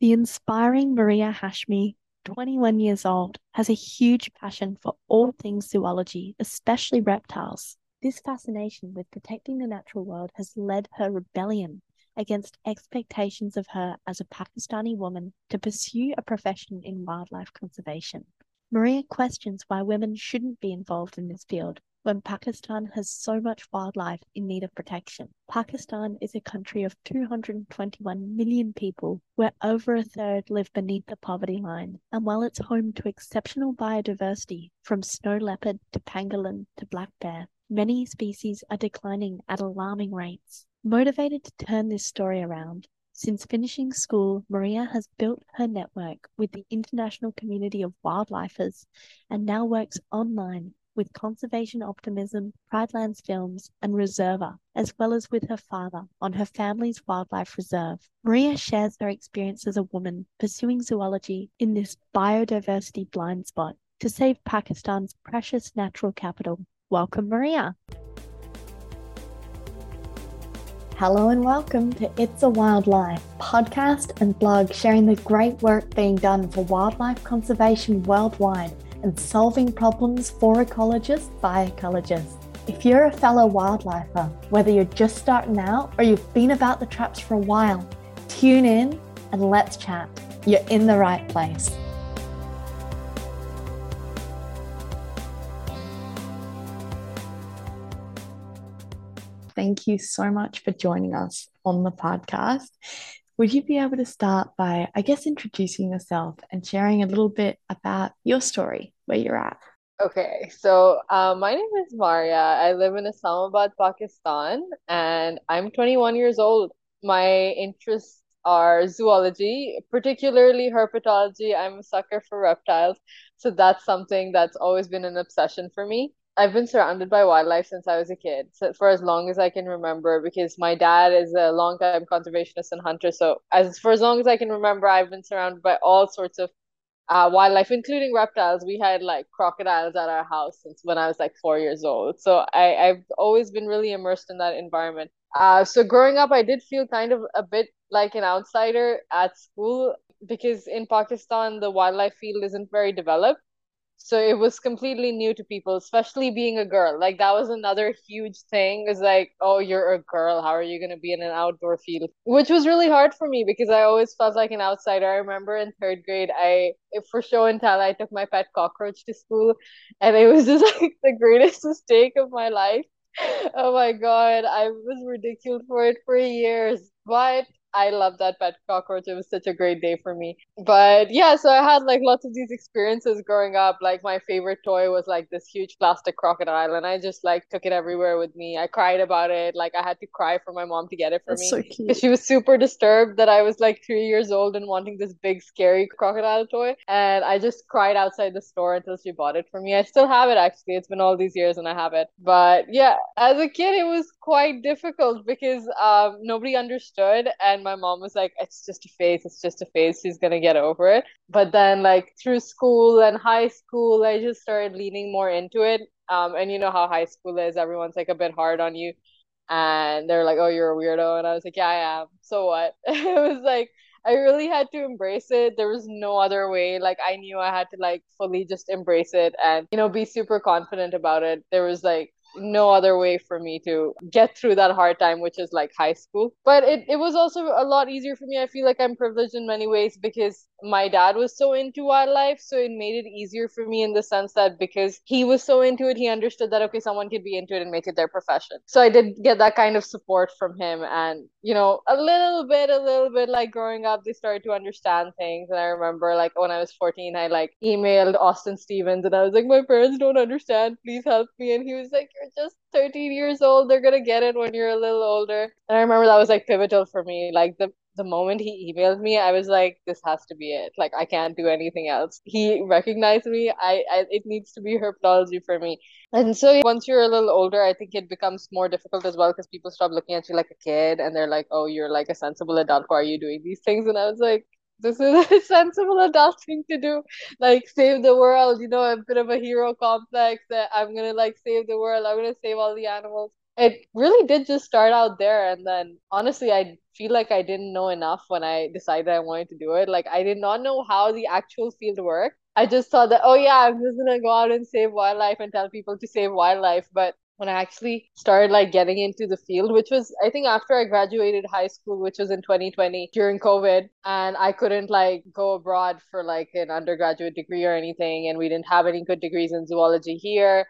The inspiring Maria Hashmi, 21 years old, has a huge passion for all things zoology, especially reptiles. This fascination with protecting the natural world has led her rebellion against expectations of her as a Pakistani woman to pursue a profession in wildlife conservation. Maria questions why women shouldn't be involved in this field when Pakistan has so much wildlife in need of protection. Pakistan is a country of 221 million people, where over a third live beneath the poverty line. And while it's home to exceptional biodiversity, from snow leopard to pangolin to black bear, many species are declining at alarming rates. Motivated to turn this story around, since finishing school, Maria has built her network with the international community of wildlifers and now works online with Conservation Optimism, Pridelands Films, and Reserva, as well as with her father on her family's wildlife reserve. Maria shares her experience as a woman pursuing zoology in this biodiversity blind spot to save Pakistan's precious natural capital. Welcome, Maria. Hello and welcome to It's a Wildlife podcast and blog sharing the great work being done for wildlife conservation worldwide and solving problems for ecologists by ecologists. If you're a fellow wildlifer, whether you're just starting out or you've been about the traps for a while, tune in and let's chat. You're in the right place. Thank you so much for joining us on the podcast. Would you be able to start by, I guess, introducing yourself and sharing a little bit about your story, where you're at? Okay, so uh, my name is Maria. I live in Islamabad, Pakistan, and I'm 21 years old. My interests are zoology, particularly herpetology. I'm a sucker for reptiles, so that's something that's always been an obsession for me. I've been surrounded by wildlife since I was a kid, so for as long as I can remember, because my dad is a long-time conservationist and hunter. So as for as long as I can remember, I've been surrounded by all sorts of uh, wildlife, including reptiles. We had like crocodiles at our house since when I was like four years old. So I, I've always been really immersed in that environment. Uh, so growing up, I did feel kind of a bit like an outsider at school because in Pakistan, the wildlife field isn't very developed so it was completely new to people especially being a girl. Like that was another huge thing is like oh you're a girl. How are you going to be in an outdoor field? Which was really hard for me because i always felt like an outsider. I remember in third grade i for show and tell i took my pet cockroach to school and it was just like the greatest mistake of my life. Oh my god i was ridiculed for it for years. But I love that pet cockroach. It was such a great day for me. But yeah, so I had like lots of these experiences growing up. Like my favorite toy was like this huge plastic crocodile, and I just like took it everywhere with me. I cried about it. Like I had to cry for my mom to get it for That's me. So. She was super disturbed that I was like three years old and wanting this big scary crocodile toy. And I just cried outside the store until she bought it for me. I still have it actually. It's been all these years and I have it. But yeah, as a kid it was quite difficult because um nobody understood and and my mom was like it's just a phase it's just a phase she's gonna get over it but then like through school and high school i just started leaning more into it um and you know how high school is everyone's like a bit hard on you and they're like oh you're a weirdo and i was like yeah i am so what it was like I really had to embrace it. There was no other way. Like I knew I had to like fully just embrace it and you know be super confident about it. There was like no other way for me to get through that hard time which is like high school. But it, it was also a lot easier for me. I feel like i'm privileged in many ways because my dad was so into wildlife so it made it easier for me in the sense that because he was so into it he understood that okay someone could be into it and make it their profession. So i did get that kind of support from him. And you know a little bit a little bit like growing up they started to understand things. And i remember like when i was 14 i like emailed austin stevens and i was like my parents don't understand. Please help me. And he was like you're just 13 years old they're gonna get it when you're a little older and i remember that was like pivotal for me like the the moment he emailed me, I was like, this has to be it. Like, I can't do anything else. He recognized me. I, I it needs to be herpetology for me. And so once you're a little older, I think it becomes more difficult as well because people stop looking at you like a kid and they're like, oh, you're like a sensible adult. Why are you doing these things? And I was like, this is a sensible adult thing to do like save the world you know a bit of a hero complex that i'm gonna like save the world i'm gonna save all the animals it really did just start out there. And then honestly, I feel like I didn't know enough when I decided I wanted to do it. Like, I did not know how the actual field worked. I just thought that, oh, yeah, I'm just gonna go out and save wildlife and tell people to save wildlife. But when I actually started like getting into the field, which was I think after I graduated high school, which was in 2020 during COVID, and I couldn't like go abroad for like an undergraduate degree or anything, and we didn't have any good degrees in zoology here.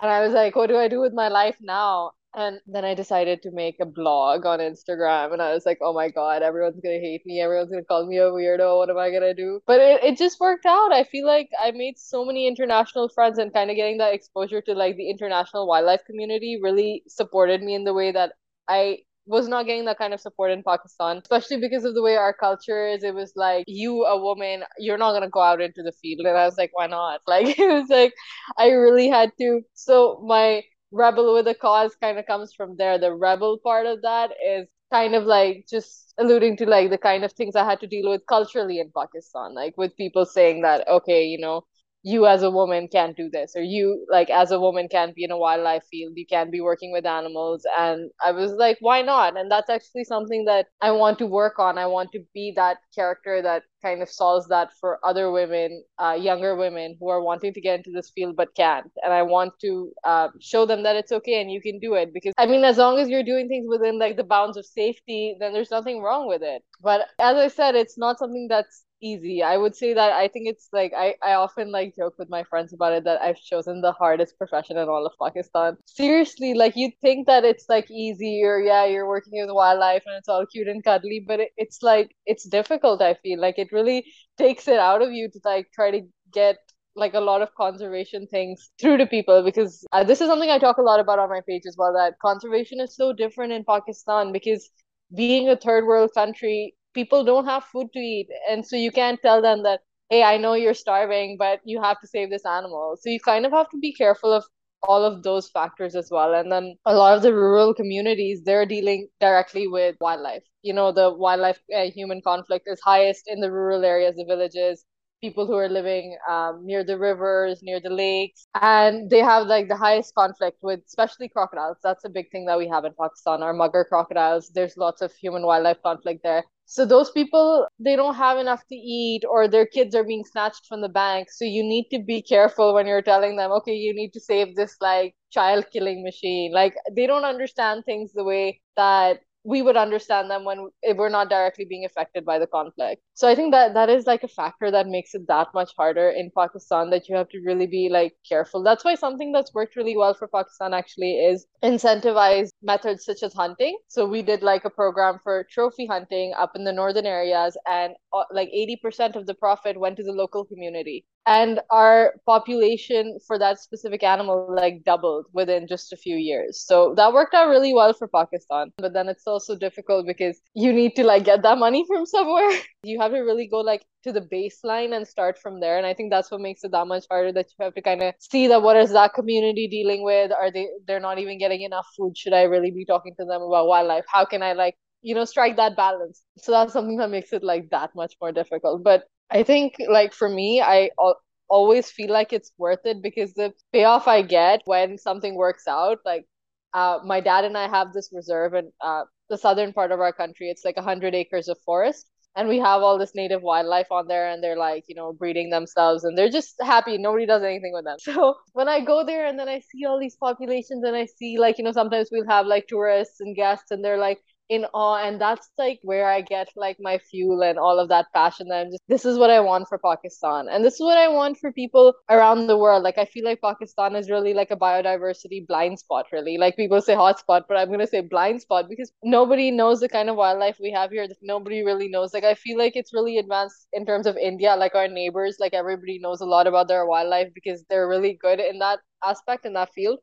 And I was like, what do I do with my life now? And then I decided to make a blog on Instagram and I was like, oh my God, everyone's gonna hate me. Everyone's gonna call me a weirdo. What am I gonna do? But it, it just worked out. I feel like I made so many international friends and kind of getting that exposure to like the international wildlife community really supported me in the way that I was not getting that kind of support in Pakistan, especially because of the way our culture is. It was like, you, a woman, you're not going to go out into the field. And I was like, why not? Like, it was like, I really had to. So, my rebel with a cause kind of comes from there. The rebel part of that is kind of like just alluding to like the kind of things I had to deal with culturally in Pakistan, like with people saying that, okay, you know, you as a woman can't do this or you like as a woman can't be in a wildlife field you can't be working with animals. And i was like why not? And that's actually something that i want to work on. I want to be that character that kind of solves that for other women uh, younger women who are wanting to get into this field but can't. And i want to uh, show them that it's okay and you can do it. Because i mean as long as you're doing things within like the bounds of safety then there's nothing wrong with it. But as i said it's not something that's easy. I would say that I think it's like I, I often like joke with my friends about it that I've chosen the hardest profession in all of Pakistan. Seriously, like you'd think that it's like easy or yeah, you're working with wildlife and it's all cute and cuddly, but it, it's like it's difficult, I feel. Like it really takes it out of you to like try to get like a lot of conservation things through to people because uh, this is something I talk a lot about on my page as well that conservation is so different in Pakistan because being a third world country people don't have food to eat. And so you can't tell them that hey i know you're starving but you have to save this animal. So you kind of have to be careful of all of those factors as well. And then a lot of the rural communities they're dealing directly with wildlife. You know the wildlife uh, human conflict is highest in the rural areas the villages people who are living um, near the rivers, near the lakes, and they have like the highest conflict with especially crocodiles. That's a big thing that we have in Pakistan. Our mugger crocodiles. There's lots of human wildlife conflict there. So those people they don't have enough to eat or their kids are being snatched from the bank. So you need to be careful when you're telling them, okay, you need to save this like child killing machine. Like they don't understand things the way that we would understand them when we're not directly being affected by the conflict. So I think that that is like a factor that makes it that much harder in Pakistan that you have to really be like careful. That's why something that's worked really well for Pakistan actually is incentivize methods such as hunting. So we did like a program for trophy hunting up in the northern areas and uh, like 80% of the profit went to the local community. And our population for that specific animal like doubled within just a few years. So that worked out really well for pakistan. But then it's also difficult because you need to like get that money from somewhere. You have to really go like to the baseline and start from there. And i think that's what makes it that much harder that you have to kind of see that what is that community dealing with? Are they they're not even getting enough food? Should i really be talking to them about wildlife? How can i like you know strike that balance? So that's something that makes it like that much more difficult. But I think like for me, I al- always feel like it's worth it because the payoff I get when something works out, like uh, my dad and I have this reserve in uh, the southern part of our country. It's like 100 acres of forest. And we have all this native wildlife on there, and they're like, you know, breeding themselves, and they're just happy. Nobody does anything with them. So when I go there and then I see all these populations, and I see, like, you know, sometimes we'll have like tourists and guests, and they're like, in awe and that's like where i get like my fuel and all of that passion that i'm just this is what i want for pakistan. And this is what i want for people around the world. Like i feel like pakistan is really like a biodiversity blind spot really. Like people say hotspot but i'm going to say blind spot because nobody knows the kind of wildlife we have here. Nobody really knows. Like i feel like it's really advanced in terms of india. Like our neighbors like everybody knows a lot about their wildlife because they're really good in that aspect in that field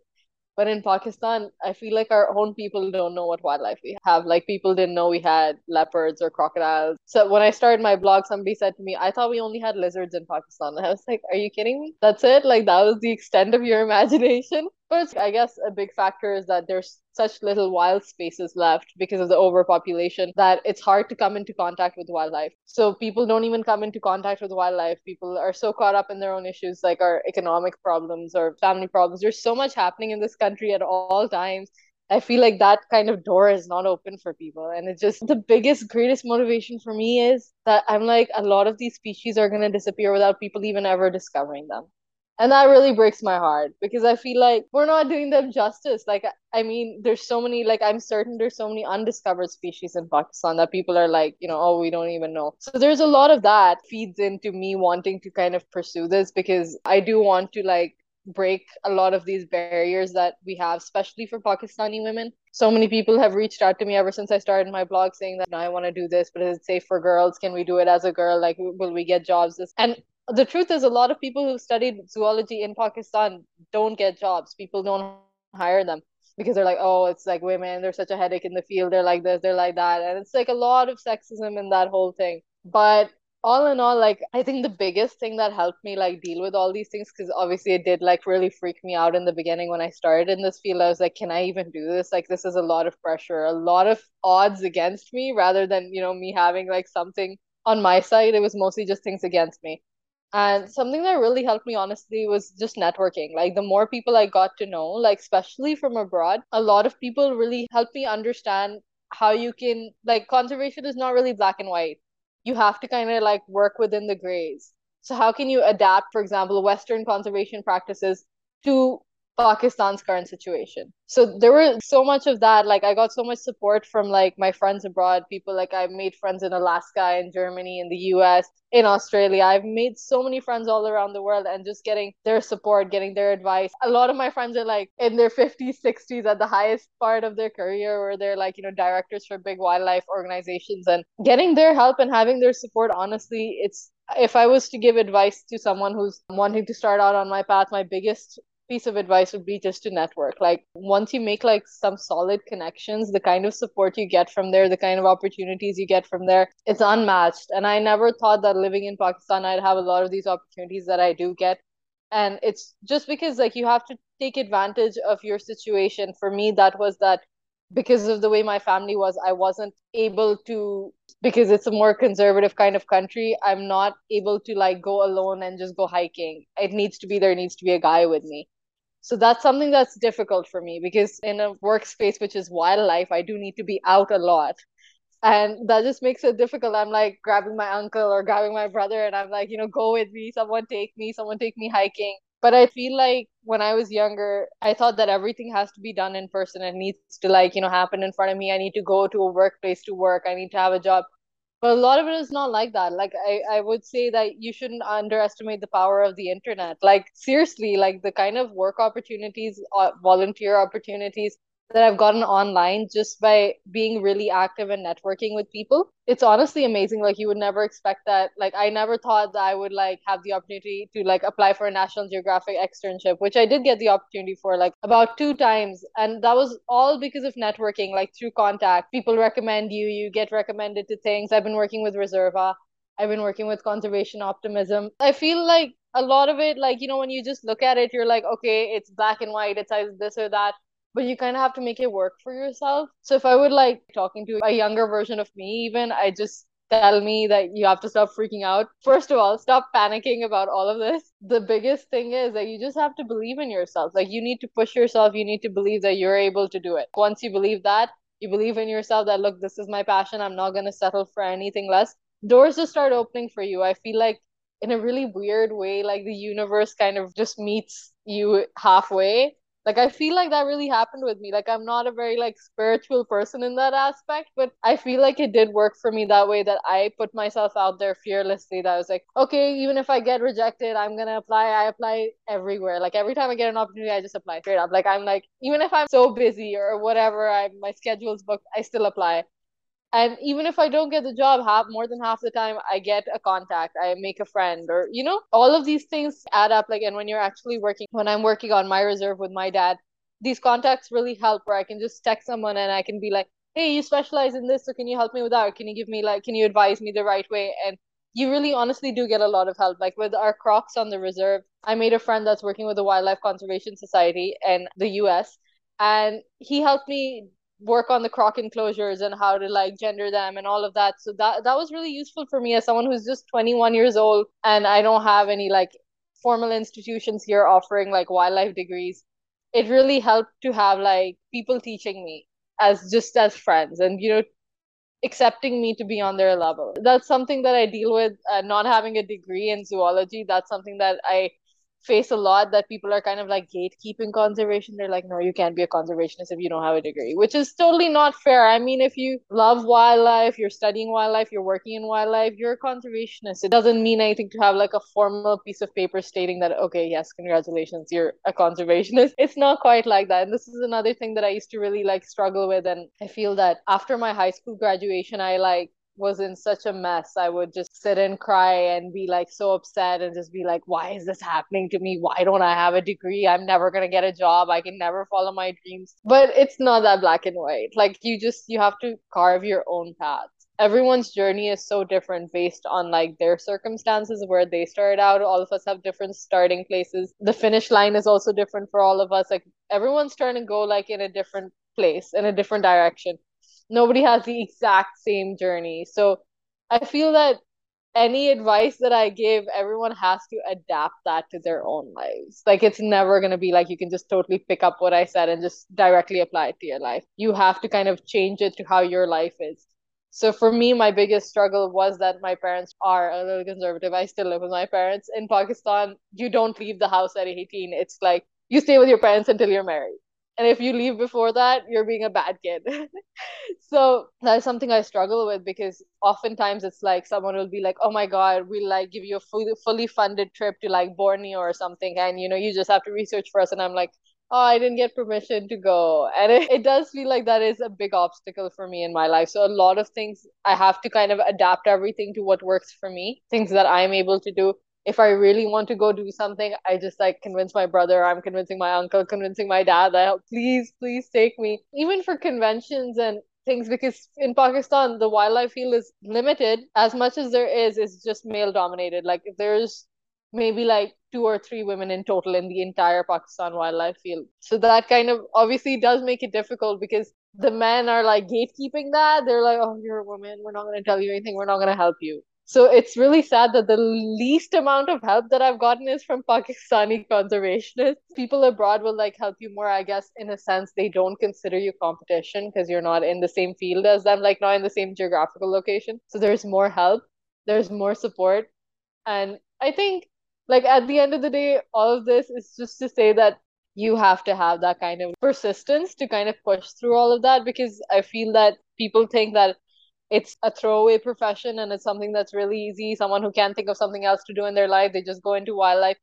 but in Pakistan, I feel like our own people don't know what wildlife we have. Like people didn't know we had leopards or crocodiles. So when I started my blog, somebody said to me, I thought we only had lizards in Pakistan. And I was like, Are you kidding me? That's it? Like that was the extent of your imagination. But I guess a big factor is that there's such little wild spaces left because of the overpopulation that it's hard to come into contact with wildlife. So people don't even come into contact with wildlife. People are so caught up in their own issues like our economic problems or family problems. There's so much happening in this country at all times I feel like that kind of door is not open for people. And it's just the biggest, greatest motivation for me is that I'm like, a lot of these species are going to disappear without people even ever discovering them. And that really breaks my heart because I feel like we're not doing them justice. Like, I mean, there's so many, like, I'm certain there's so many undiscovered species in Pakistan that people are like, you know, oh, we don't even know. So there's a lot of that feeds into me wanting to kind of pursue this because I do want to, like, break a lot of these barriers that we have, especially for Pakistani women. So many people have reached out to me ever since I started my blog saying that I want to do this, but is it safe for girls? Can we do it as a girl? Like, will we get jobs? And the truth is, a lot of people who studied zoology in Pakistan don't get jobs. People don't hire them because they're like, oh, it's like women, they're such a headache in the field, they're like this, they're like that. And it's like a lot of sexism in that whole thing. But all in all like i think the biggest thing that helped me like deal with all these things because obviously it did like really freak me out in the beginning when i started in this field i was like can i even do this like this is a lot of pressure a lot of odds against me rather than you know me having like something on my side it was mostly just things against me and something that really helped me honestly was just networking like the more people i got to know like especially from abroad a lot of people really helped me understand how you can like conservation is not really black and white you have to kind of like work within the grays. So how can you adapt, for example, Western conservation practices to Pakistan's current situation. So there were so much of that. Like I got so much support from like my friends abroad, people like I made friends in Alaska, in Germany, in the US, in Australia. I've made so many friends all around the world and just getting their support, getting their advice. A lot of my friends are like in their 50s, 60s at the highest part of their career where they're like, you know, directors for big wildlife organizations and getting their help and having their support honestly, it's if I was to give advice to someone who's wanting to start out on my path, my biggest piece of advice would be just to network. Like once you make like some solid connections, the kind of support you get from there, the kind of opportunities you get from there, it's unmatched. And I never thought that living in Pakistan I'd have a lot of these opportunities that I do get. And it's just because like you have to take advantage of your situation. For me, that was that because of the way my family was, I wasn't able to because it's a more conservative kind of country. I'm not able to like go alone and just go hiking. It needs to be there needs to be a guy with me. So that's something that's difficult for me because in a workspace which is wildlife, I do need to be out a lot. And that just makes it difficult. I'm like grabbing my uncle or grabbing my brother, and I'm like, you know, go with me, someone take me, someone take me hiking. But I feel like when I was younger, I thought that everything has to be done in person. It needs to, like, you know, happen in front of me. I need to go to a workplace to work. I need to have a job but a lot of it is not like that. Like I, I would say that you shouldn't underestimate the power of the internet. Like seriously like the kind of work opportunities uh, volunteer opportunities that I've gotten online just by being really active and networking with people. It's honestly amazing. Like you would never expect that. Like I never thought that I would like have the opportunity to like apply for a National Geographic externship, which I did get the opportunity for like about two times. And that was all because of networking, like through contact. People recommend you, you get recommended to things. I've been working with Reserva. I've been working with conservation optimism. I feel like a lot of it, like, you know, when you just look at it, you're like, okay, it's black and white, it's either this or that but you kind of have to make it work for yourself. So if I would like talking to a younger version of me, even I just tell me that you have to stop freaking out. First of all, stop panicking about all of this. The biggest thing is that you just have to believe in yourself. Like you need to push yourself, you need to believe that you're able to do it. Once you believe that, you believe in yourself that look, this is my passion, I'm not going to settle for anything less. Doors just start opening for you. I feel like in a really weird way, like the universe kind of just meets you halfway like i feel like that really happened with me. Like i'm not a very like spiritual person in that aspect but i feel like it did work for me that way that i put myself out there fearlessly that i was like okay even if i get rejected i'm gonna apply. I apply everywhere. Like every time i get an opportunity i just apply straight up. Like i'm like even if i'm so busy or whatever i my schedule's booked i still apply and even if i don't get the job half more than half the time i get a contact i make a friend or you know all of these things add up like and when you're actually working when i'm working on my reserve with my dad these contacts really help where i can just text someone and i can be like hey you specialize in this so can you help me with that? Or can you give me like can you advise me the right way? And you really honestly do get a lot of help. Like with our crocs on the reserve i made a friend that's working with the wildlife conservation society in the us and he helped me work on the croc enclosures and how to like gender them and all of that. So that that was really useful for me as someone who's just 21 years old and i don't have any like formal institutions here offering like wildlife degrees. It really helped to have like people teaching me as just as friends and you know accepting me to be on their level. That's something that i deal with uh, not having a degree in zoology. That's something that i face a lot that people are kind of like gatekeeping conservation. They're like, no, you can't be a conservationist if you don't have a degree, which is totally not fair. I mean, if you love wildlife, you're studying wildlife, you're working in wildlife, you're a conservationist. It doesn't mean anything to have like a formal piece of paper stating that, okay, yes, congratulations, you're a conservationist. It's not quite like that. And this is another thing that I used to really like struggle with. And I feel that after my high school graduation, I like was in such a mess. I would just sit and cry and be like so upset and just be like, why is this happening to me? Why don't I have a degree? I'm never going to get a job. I can never follow my dreams. But it's not that black and white. Like you just, you have to carve your own path. Everyone's journey is so different based on like their circumstances where they started out. All of us have different starting places. The finish line is also different for all of us. Like everyone's trying to go like in a different place, in a different direction nobody has the exact same journey. So I feel that any advice that I give, everyone has to adapt that to their own lives. Like it's never going to be like you can just totally pick up what I said and just directly apply it to your life. You have to kind of change it to how your life is. So for me, my biggest struggle was that my parents are a little conservative. I still live with my parents. In Pakistan, you don't leave the house at 18. It's like you stay with your parents until you're married and if you leave before that you're being a bad kid. So that's something i struggle with because oftentimes it's like someone will be like oh my god we'll like give you a fully, fully funded trip to like borneo or something and you know you just have to research for us and i'm like oh i didn't get permission to go. And it, it does feel like that is a big obstacle for me in my life. So a lot of things i have to kind of adapt everything to what works for me things that i'm able to do if I really want to go do something, I just like convince my brother, I'm convincing my uncle, convincing my dad that oh, please, please take me. Even for conventions and things, because in Pakistan, the wildlife field is limited. As much as there is, it's just male dominated. Like if there's maybe like two or three women in total in the entire Pakistan wildlife field. So that kind of obviously does make it difficult because the men are like gatekeeping that. They're like, oh, you're a woman. We're not going to tell you anything. We're not going to help you. So it's really sad that the least amount of help that I've gotten is from Pakistani conservationists. People abroad will like help you more, I guess, in a sense. They don't consider you competition because you're not in the same field as them, like not in the same geographical location. So there's more help, there's more support. And I think, like, at the end of the day, all of this is just to say that you have to have that kind of persistence to kind of push through all of that because I feel that people think that it's a throwaway profession and it's something that's really easy. Someone who can't think of something else to do in their life, they just go into wildlife.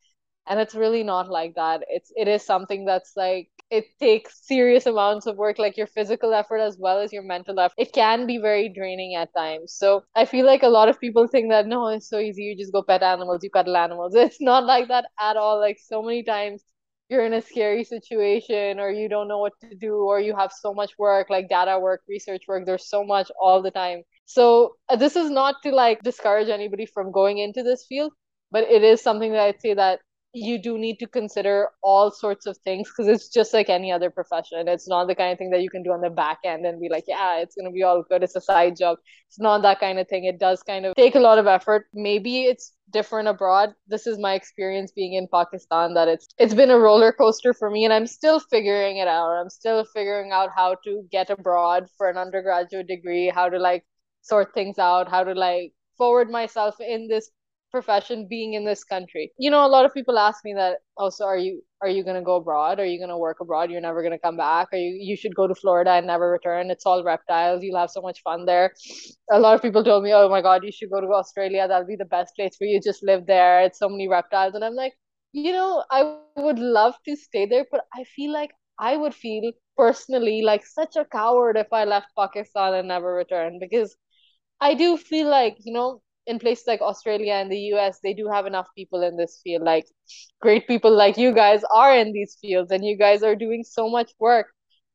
And it's really not like that. It's it is something that's like it takes serious amounts of work, like your physical effort as well as your mental effort. It can be very draining at times. So I feel like a lot of people think that no, it's so easy. You just go pet animals, you cuddle animals. It's not like that at all. Like so many times you're in a scary situation or you don't know what to do or you have so much work like data work research work there's so much all the time. So uh, this is not to like discourage anybody from going into this field but it is something that i'd say that you do need to consider all sorts of things because it's just like any other profession. It's not the kind of thing that you can do on the back end and be like, yeah, it's going to be all good. It's a side job. It's not that kind of thing. It does kind of take a lot of effort. Maybe it's different abroad. This is my experience being in Pakistan that it's it's been a roller coaster for me and I'm still figuring it out. I'm still figuring out how to get abroad for an undergraduate degree, how to like sort things out, how to like forward myself in this profession being in this country. You know, a lot of people ask me that, oh, are you are you gonna go abroad? Are you gonna work abroad? You're never gonna come back? Or you you should go to Florida and never return. It's all reptiles. You'll have so much fun there. A lot of people told me, oh my god, you should go to Australia. That'll be the best place for you. Just live there. It's so many reptiles. And I'm like, you know, I would love to stay there, but I feel like I would feel personally like such a coward if I left Pakistan and never returned because I do feel like, you know, in places like Australia and the US, they do have enough people in this field. Like great people like you guys are in these fields and you guys are doing so much work.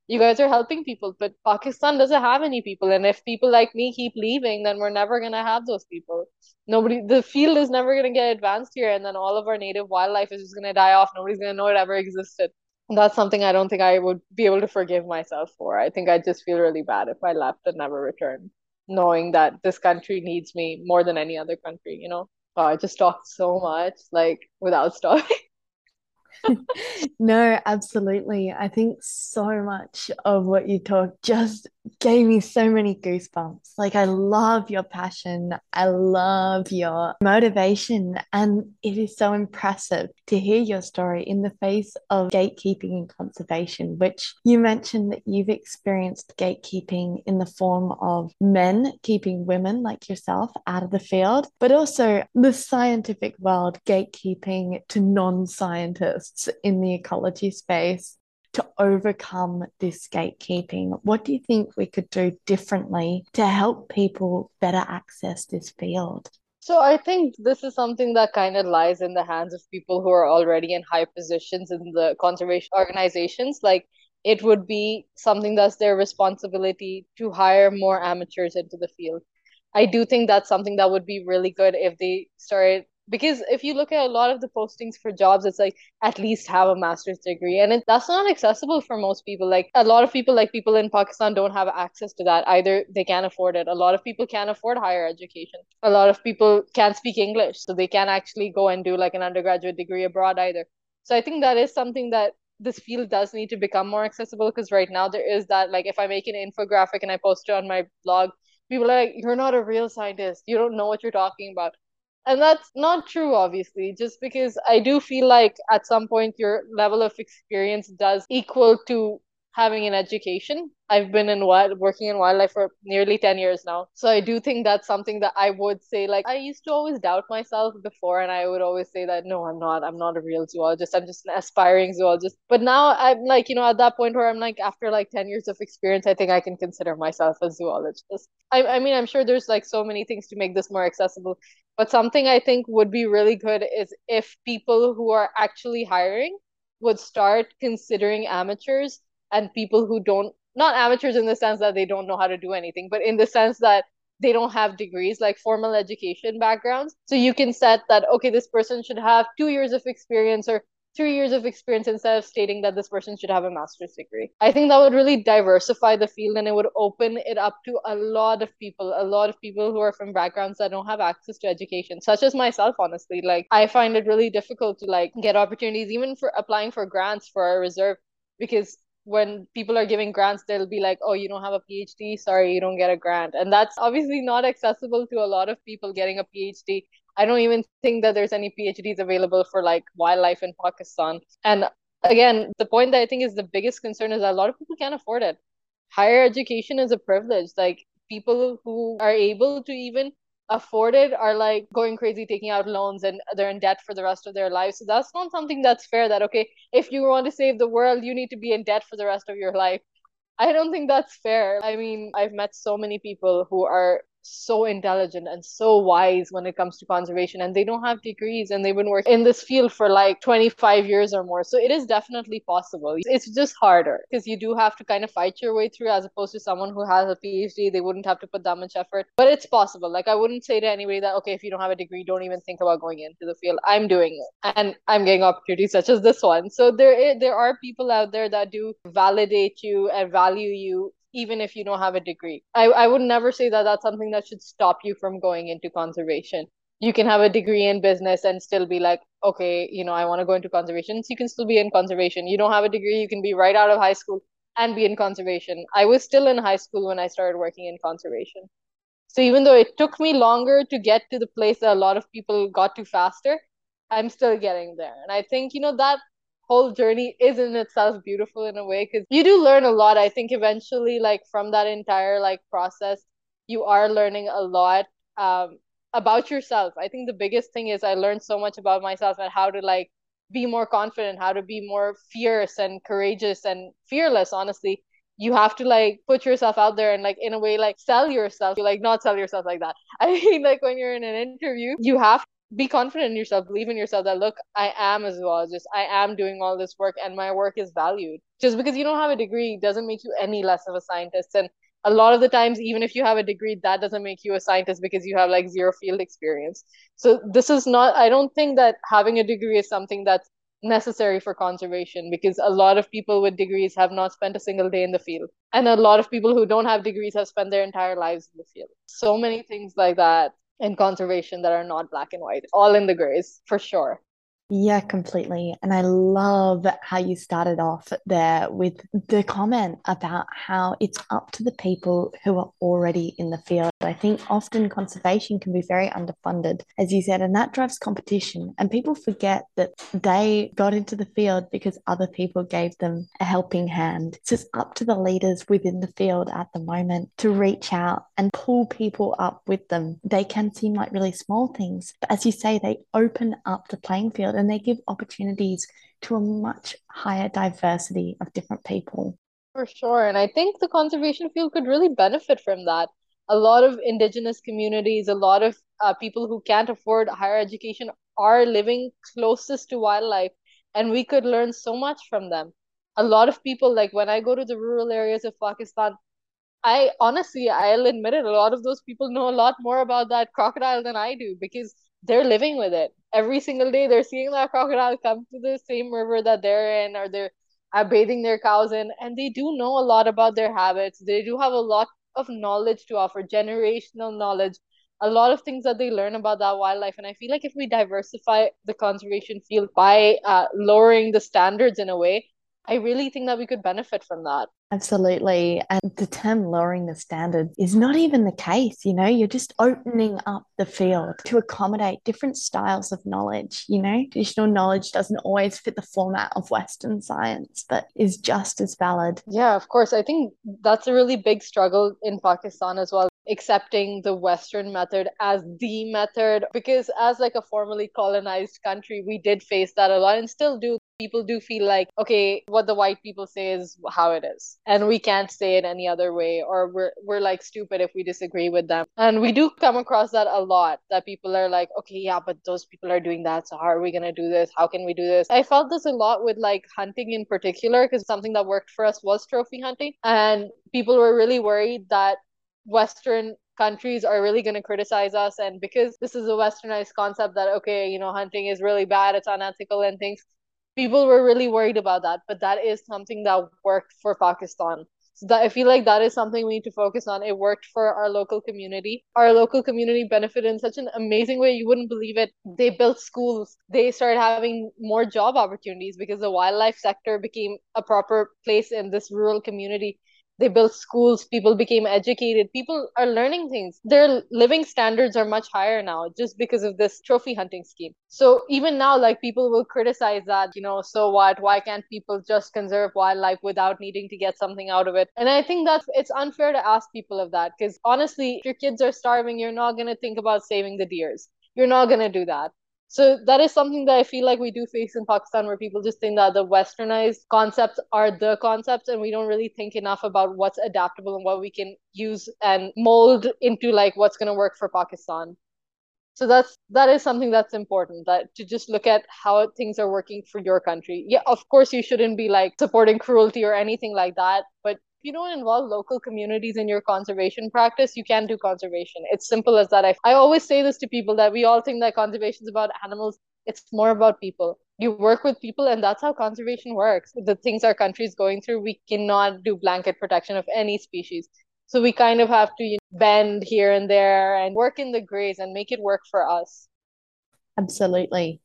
You guys are helping people, but Pakistan doesn't have any people. And if people like me keep leaving, then we're never gonna have those people. Nobody the field is never gonna get advanced here, and then all of our native wildlife is just gonna die off. Nobody's gonna know it ever existed. That's something I don't think I would be able to forgive myself for. I think I'd just feel really bad if I left and never returned knowing that this country needs me more than any other country, you know? Oh, I just talked so much, like without stopping. no, absolutely. I think so much of what you talked just gave me so many goosebumps. Like, I love your passion, I love your motivation, and it is so impressive to hear your story in the face of gatekeeping and conservation, which you mentioned that you've experienced gatekeeping in the form of men keeping women like yourself out of the field, but also the scientific world gatekeeping to non scientists in the ecology space to overcome this gatekeeping? What do you think we could do differently to help people better access this field? So I think this is something that kind of lies in the hands of people who are already in high positions in the conservation organizations. Like it would be something that's their responsibility to hire more amateurs into the field. I do think that's something that would be really good if they started because if you look at a lot of the postings for jobs it's like at least have a master's degree. And it, that's not accessible for most people. Like a lot of people like people in pakistan don't have access to that. Either they can't afford it. A lot of people can't afford higher education. A lot of people can't speak english. So they can't actually go and do like an undergraduate degree abroad either. So i think that is something that this field does need to become more accessible because right now there is that like if i make an infographic and i post it on my blog people are like you're not a real scientist. You don't know what you're talking about and that's not true obviously just because i do feel like at some point your level of experience does equal to having an education. I've been in wild working in wildlife for nearly 10 years now. So I do think that's something that I would say like I used to always doubt myself before and I would always say that no, I'm not. I'm not a real zoologist. I'm just an aspiring zoologist. But now I'm like, you know, at that point where I'm like after like 10 years of experience, I think I can consider myself a zoologist. I I mean, I'm sure there's like so many things to make this more accessible. But something I think would be really good is if people who are actually hiring would start considering amateurs and people who don't not amateurs in the sense that they don't know how to do anything but in the sense that they don't have degrees like formal education backgrounds so you can set that okay this person should have 2 years of experience or three years of experience instead of stating that this person should have a master's degree. I think that would really diversify the field and it would open it up to a lot of people, a lot of people who are from backgrounds that don't have access to education, such as myself, honestly. Like, I find it really difficult to like get opportunities, even for applying for grants for a reserve, because when people are giving grants, they'll be like, oh, you don't have a PhD, sorry, you don't get a grant. And that's obviously not accessible to a lot of people getting a PhD. I don't even think that there's any PhDs available for like wildlife in Pakistan. And again, the point that I think is the biggest concern is that a lot of people can't afford it. Higher education is a privilege. Like people who are able to even afford it are like going crazy taking out loans and they're in debt for the rest of their lives. So that's not something that's fair that okay if you want to save the world you need to be in debt for the rest of your life. I don't think that's fair. I mean i've met so many people who are so intelligent and so wise when it comes to conservation and they don't have degrees and they've been working in this field for like 25 years or more. So it is definitely possible. It's just harder because you do have to kind of fight your way through as opposed to someone who has a phd they wouldn't have to put that much effort. But it's possible. Like i wouldn't say to anybody that okay if you don't have a degree don't even think about going into the field. I'm doing it and i'm getting opportunities such as this one. So there is, there are people out there that do validate you and value you even if you don't have a degree. I, I would never say that that's something that should stop you from going into conservation. You can have a degree in business and still be like, okay, you know, I want to go into conservation. So you can still be in conservation. You don't have a degree, you can be right out of high school and be in conservation. I was still in high school when I started working in conservation. So even though it took me longer to get to the place that a lot of people got to faster, I'm still getting there. And I think, you know, that whole journey is in itself beautiful in a way because you do learn a lot. I think eventually like from that entire like process you are learning a lot um about yourself. I think the biggest thing is i learned so much about myself and how to like be more confident how to be more fierce and courageous and fearless honestly. You have to like put yourself out there and like in a way like sell yourself you like not sell yourself like that. I mean like when you're in an interview you have be confident in yourself believe in yourself that look i am a zoologist. I am doing all this work and my work is valued. Just because you don't have a degree doesn't make you any less of a scientist. And a lot of the times even if you have a degree that doesn't make you a scientist because you have like zero field experience. So this is not i don't think that having a degree is something that's necessary for conservation because a lot of people with degrees have not spent a single day in the field. And a lot of people who don't have degrees have spent their entire lives in the field. So many things like that and conservation that are not black and white, all in the grays for sure. Yeah, completely. And I love how you started off there with the comment about how it's up to the people who are already in the field. I think often conservation can be very underfunded, as you said, and that drives competition. And people forget that they got into the field because other people gave them a helping hand. So It's up to the leaders within the field at the moment to reach out and pull people up with them. They can seem like really small things, but as you say, they open up the playing field and they give opportunities to a much higher diversity of different people. For sure. And I think the conservation field could really benefit from that. A lot of indigenous communities, a lot of uh, people who can't afford higher education are living closest to wildlife, and we could learn so much from them. A lot of people, like when I go to the rural areas of Pakistan, I honestly, I'll admit it, a lot of those people know a lot more about that crocodile than I do because they're living with it every single day. They're seeing that crocodile come to the same river that they're in, or they're uh, bathing their cows in, and they do know a lot about their habits. They do have a lot of knowledge to offer, generational knowledge, a lot of things that they learn about that wildlife. And I feel like if we diversify the conservation field by uh, lowering the standards in a way, I really think that we could benefit from that. Absolutely. And the term lowering the standard is not even the case. You know, you're just opening up the field to accommodate different styles of knowledge. You know, traditional knowledge doesn't always fit the format of Western science, but is just as valid. Yeah, of course. I think that's a really big struggle in Pakistan as well accepting the western method as the method because as like a formerly colonized country we did face that a lot and still do people do feel like okay what the white people say is how it is. And we can't say it any other way or we're we're like stupid if we disagree with them. And we do come across that a lot that people are like okay yeah but those people are doing that so how are we going to do this? How can we do this? I felt this a lot with like hunting in particular because something that worked for us was trophy hunting. And people were really worried that western countries are really going to criticize us. And because this is a westernized concept that okay you know hunting is really bad it's unethical and things people were really worried about that, but that is something that worked for Pakistan. So that I feel like that is something we need to focus on. It worked for our local community. Our local community benefited in such an amazing way. You wouldn't believe it. They built schools. They started having more job opportunities because the wildlife sector became a proper place in this rural community they built schools people became educated people are learning things. Their living standards are much higher now just because of this trophy hunting scheme. So even now like people will criticize that you know so what why can't people just conserve wildlife without needing to get something out of it? And i think that it's unfair to ask people of that because honestly if your kids are starving you're not going to think about saving the deers. You're not going to do that so that is something that I feel like we do face in Pakistan where people just think that the westernized concepts are the concepts and we don't really think enough about what's adaptable and what we can use and mold into like what's going to work for Pakistan. So that's that is something that's important that to just look at how things are working for your country. Yeah, of course you shouldn't be like supporting cruelty or anything like that, but you don't involve local communities in your conservation practice, you can't do conservation. It's simple as that. I, I always say this to people that we all think that conservation is about animals. It's more about people. You work with people, and that's how conservation works. The things our country is going through, we cannot do blanket protection of any species. So we kind of have to you know, bend here and there and work in the grays and make it work for us. Absolutely.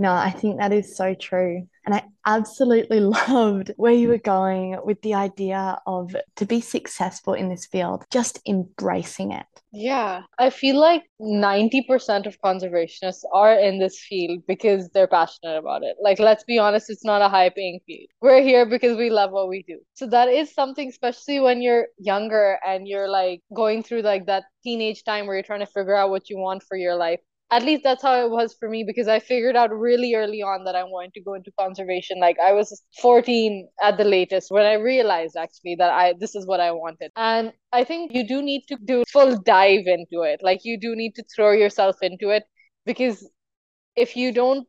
No, I think that is so true. And I absolutely loved where you were going with the idea of to be successful in this field, just embracing it. Yeah, I feel like 90% of conservationists are in this field because they're passionate about it. Like, let's be honest, it's not a high paying field. We're here because we love what we do. So, that is something, especially when you're younger and you're like going through like that teenage time where you're trying to figure out what you want for your life at least that's how it was for me because I figured out really early on that I wanted to go into conservation. Like I was 14 at the latest when I realized actually that I this is what I wanted. And I think you do need to do full dive into it. Like you do need to throw yourself into it because if you don't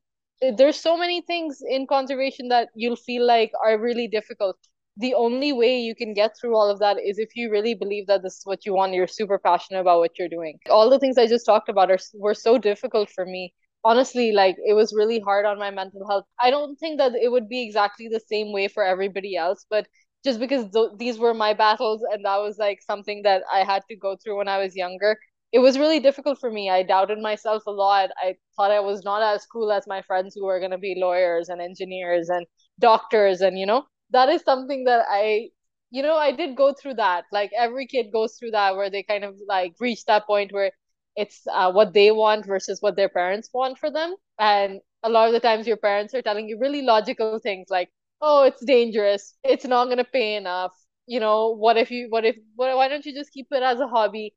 there's so many things in conservation that you'll feel like are really difficult the only way you can get through all of that is if you really believe that this is what you want you're super passionate about what you're doing all the things i just talked about are were so difficult for me honestly like it was really hard on my mental health i don't think that it would be exactly the same way for everybody else but just because th- these were my battles and that was like something that i had to go through when i was younger it was really difficult for me. I doubted myself a lot. I thought I was not as cool as my friends who were going to be lawyers and engineers and doctors. And, you know, that is something that I, you know, I did go through that. Like every kid goes through that where they kind of like reach that point where it's uh, what they want versus what their parents want for them. And a lot of the times your parents are telling you really logical things like, oh, it's dangerous. It's not going to pay enough. You know, what if you, what if, what, why don't you just keep it as a hobby?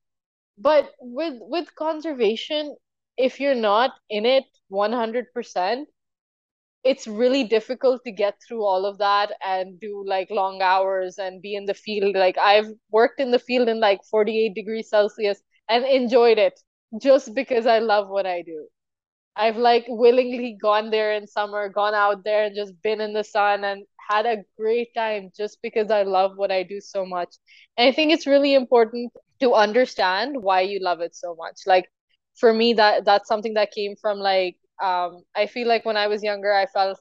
But with with conservation, if you're not in it 100%, it's really difficult to get through all of that and do like long hours and be in the field. Like I've worked in the field in like 48 degrees Celsius and enjoyed it just because I love what I do. I've like willingly gone there in summer, gone out there and just been in the sun and had a great time just because I love what I do so much. And I think it's really important to understand why you love it so much. Like for me that that's something that came from like um I feel like when I was younger I felt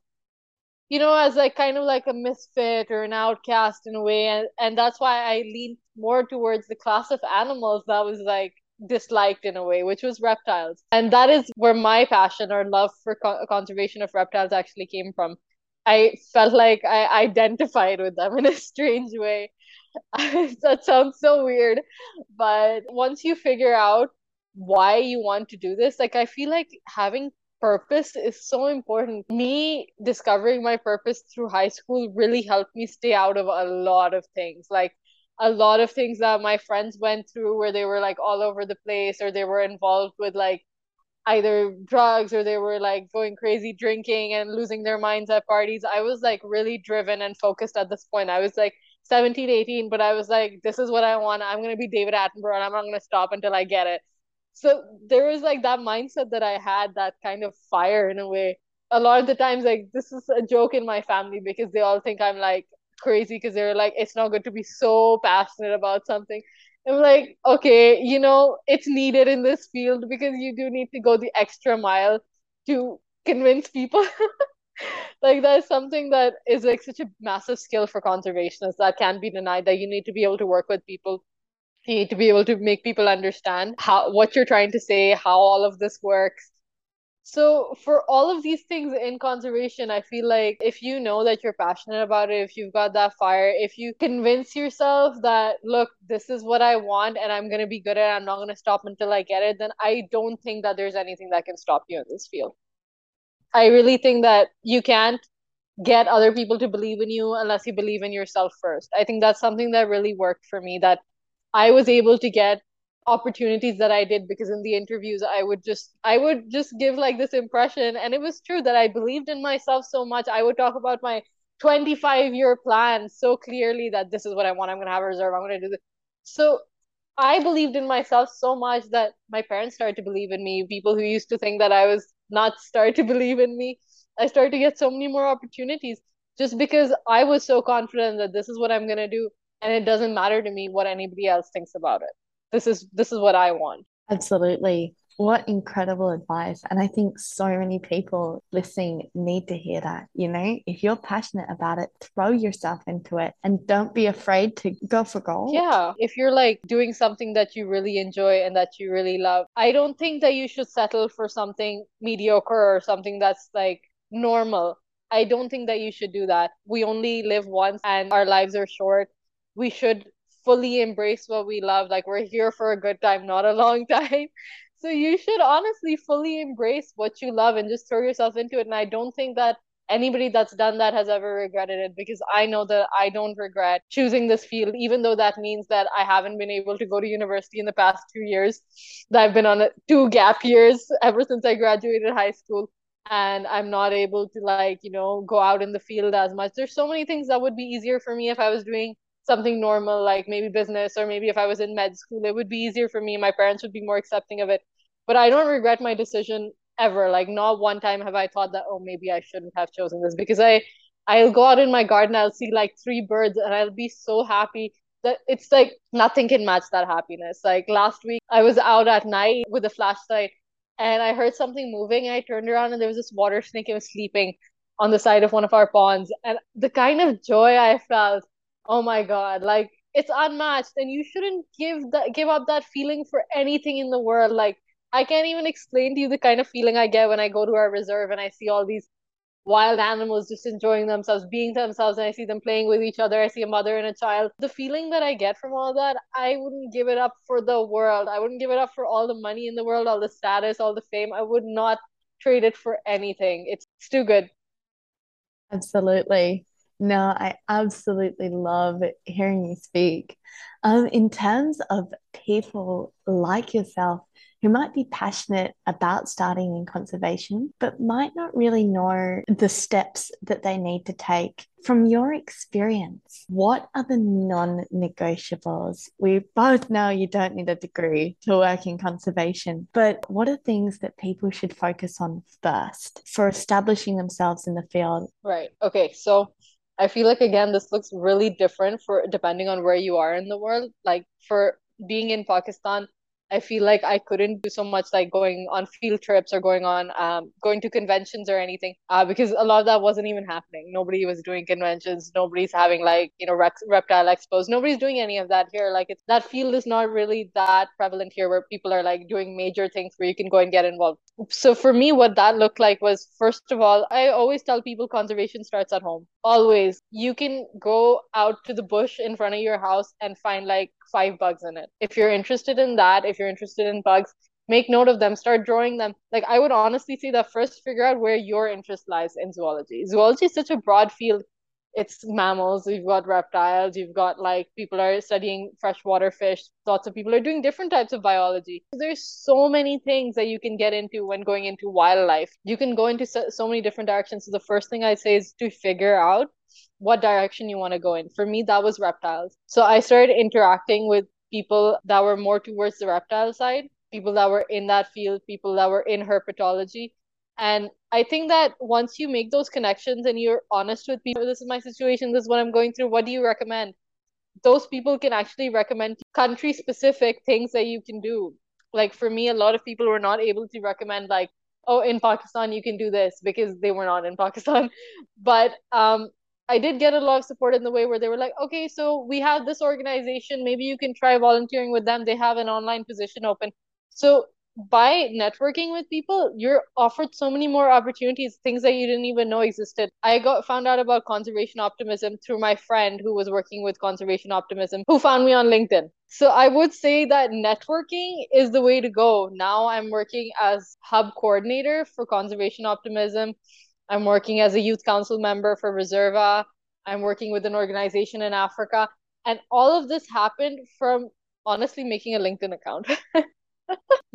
you know as like kind of like a misfit or an outcast in a way and and that's why I leaned more towards the class of animals that was like disliked in a way, which was reptiles. And that is where my passion or love for co- conservation of reptiles actually came from. I felt like I identified with them in a strange way. that sounds so weird. But once you figure out why you want to do this, like I feel like having purpose is so important. Me discovering my purpose through high school really helped me stay out of a lot of things. Like a lot of things that my friends went through where they were like all over the place or they were involved with like either drugs or they were like going crazy drinking and losing their minds at parties. I was like really driven and focused at this point. I was like 17, 18, but I was like, this is what I want. I'm going to be David Attenborough and I'm not going to stop until I get it. So there was like that mindset that I had, that kind of fire in a way. A lot of the times, like, this is a joke in my family because they all think I'm like crazy because they're like, it's not good to be so passionate about something. I'm like, okay, you know, it's needed in this field because you do need to go the extra mile to convince people. like that's something that is like such a massive skill for conservationists that can't be denied that you need to be able to work with people to be able to make people understand how what you're trying to say how all of this works so for all of these things in conservation, I feel like if you know that you're passionate about it, if you've got that fire, if you convince yourself that look, this is what I want and I'm gonna be good at it, I'm not gonna stop until I get it, then I don't think that there's anything that can stop you in this field. I really think that you can't get other people to believe in you unless you believe in yourself first. I think that's something that really worked for me that I was able to get opportunities that I did because in the interviews I would just I would just give like this impression. And it was true that I believed in myself so much. I would talk about my 25 year plan so clearly that this is what I want. I'm going to have a reserve. I'm going to do this. So I believed in myself so much that my parents started to believe in me. People who used to think that I was not started to believe in me. I started to get so many more opportunities just because I was so confident that this is what I'm going to do and it doesn't matter to me what anybody else thinks about it this is this is what I want. Absolutely. What incredible advice. And I think so many people listening need to hear that. You know, if you're passionate about it, throw yourself into it and don't be afraid to go for gold. Yeah. If you're like doing something that you really enjoy and that you really love, I don't think that you should settle for something mediocre or something that's like normal. I don't think that you should do that. We only live once and our lives are short. We should fully embrace what we love. Like we're here for a good time, not a long time. So you should honestly fully embrace what you love and just throw yourself into it. And I don't think that anybody that's done that has ever regretted it because I know that I don't regret choosing this field, even though that means that I haven't been able to go to university in the past two years. That I've been on two gap years ever since I graduated high school. And I'm not able to, like, you know, go out in the field as much. There's so many things that would be easier for me if I was doing something normal like maybe business or maybe if I was in med school it would be easier for me. My parents would be more accepting of it. But I don't regret my decision ever. Like not one time have I thought that oh maybe I shouldn't have chosen this because I I'll go out in my garden I'll see like three birds and I'll be so happy that it's like nothing can match that happiness. Like last week I was out at night with a flashlight and I heard something moving. And I turned around and there was this water snake. And was sleeping on the side of one of our ponds. And the kind of joy I felt oh my god like it's unmatched and you shouldn't give that give up that feeling for anything in the world like i can't even explain to you the kind of feeling i get when i go to our reserve and i see all these wild animals just enjoying themselves being themselves and i see them playing with each other i see a mother and a child. The feeling that i get from all that i wouldn't give it up for the world. I wouldn't give it up for all the money in the world all the status all the fame. I would not trade it for anything. It's, it's too good. Absolutely no, I absolutely love hearing you speak. Um, in terms of people like yourself who might be passionate about starting in conservation, but might not really know the steps that they need to take. From your experience, what are the non negotiables? We both know you don't need a degree to work in conservation, but what are things that people should focus on first for establishing themselves in the field? Right. Okay. So, I feel like again this looks really different for depending on where you are in the world. Like for being in Pakistan, I feel like I couldn't do so much like going on field trips or going on um going to conventions or anything uh, because a lot of that wasn't even happening. Nobody was doing conventions. Nobody's having like you know rex- reptile expos. Nobody's doing any of that here. Like it's that field is not really that prevalent here where people are like doing major things where you can go and get involved. So for me, what that looked like was first of all, I always tell people conservation starts at home. Always, you can go out to the bush in front of your house and find like five bugs in it. If you're interested in that, if you're interested in bugs, make note of them, start drawing them. Like I would honestly say that first figure out where your interest lies in zoology. Zoology is such a broad field. It's mammals, you've got reptiles, you've got like people are studying freshwater fish, lots of people are doing different types of biology. There's so many things that you can get into when going into wildlife. You can go into so, so many different directions. So the first thing I say is to figure out what direction you want to go in. For me, that was reptiles. So I started interacting with people that were more towards the reptile side, people that were in that field, people that were in herpetology. And I think that once you make those connections and you're honest with people, this is my situation, this is what I'm going through, what do you recommend? Those people can actually recommend country specific things that you can do. Like for me, a lot of people were not able to recommend like, oh, in Pakistan you can do this because they were not in Pakistan. But um I did get a lot of support in the way where they were like, okay, so we have this organization, maybe you can try volunteering with them. They have an online position open. So by networking with people, you're offered so many more opportunities, things that you didn't even know existed. I got found out about conservation optimism through my friend who was working with conservation optimism, who found me on LinkedIn. So I would say that networking is the way to go. Now I'm working as hub coordinator for conservation optimism I'm working as a youth council member for Reserva. I'm working with an organization in Africa. And all of this happened from honestly making a LinkedIn account.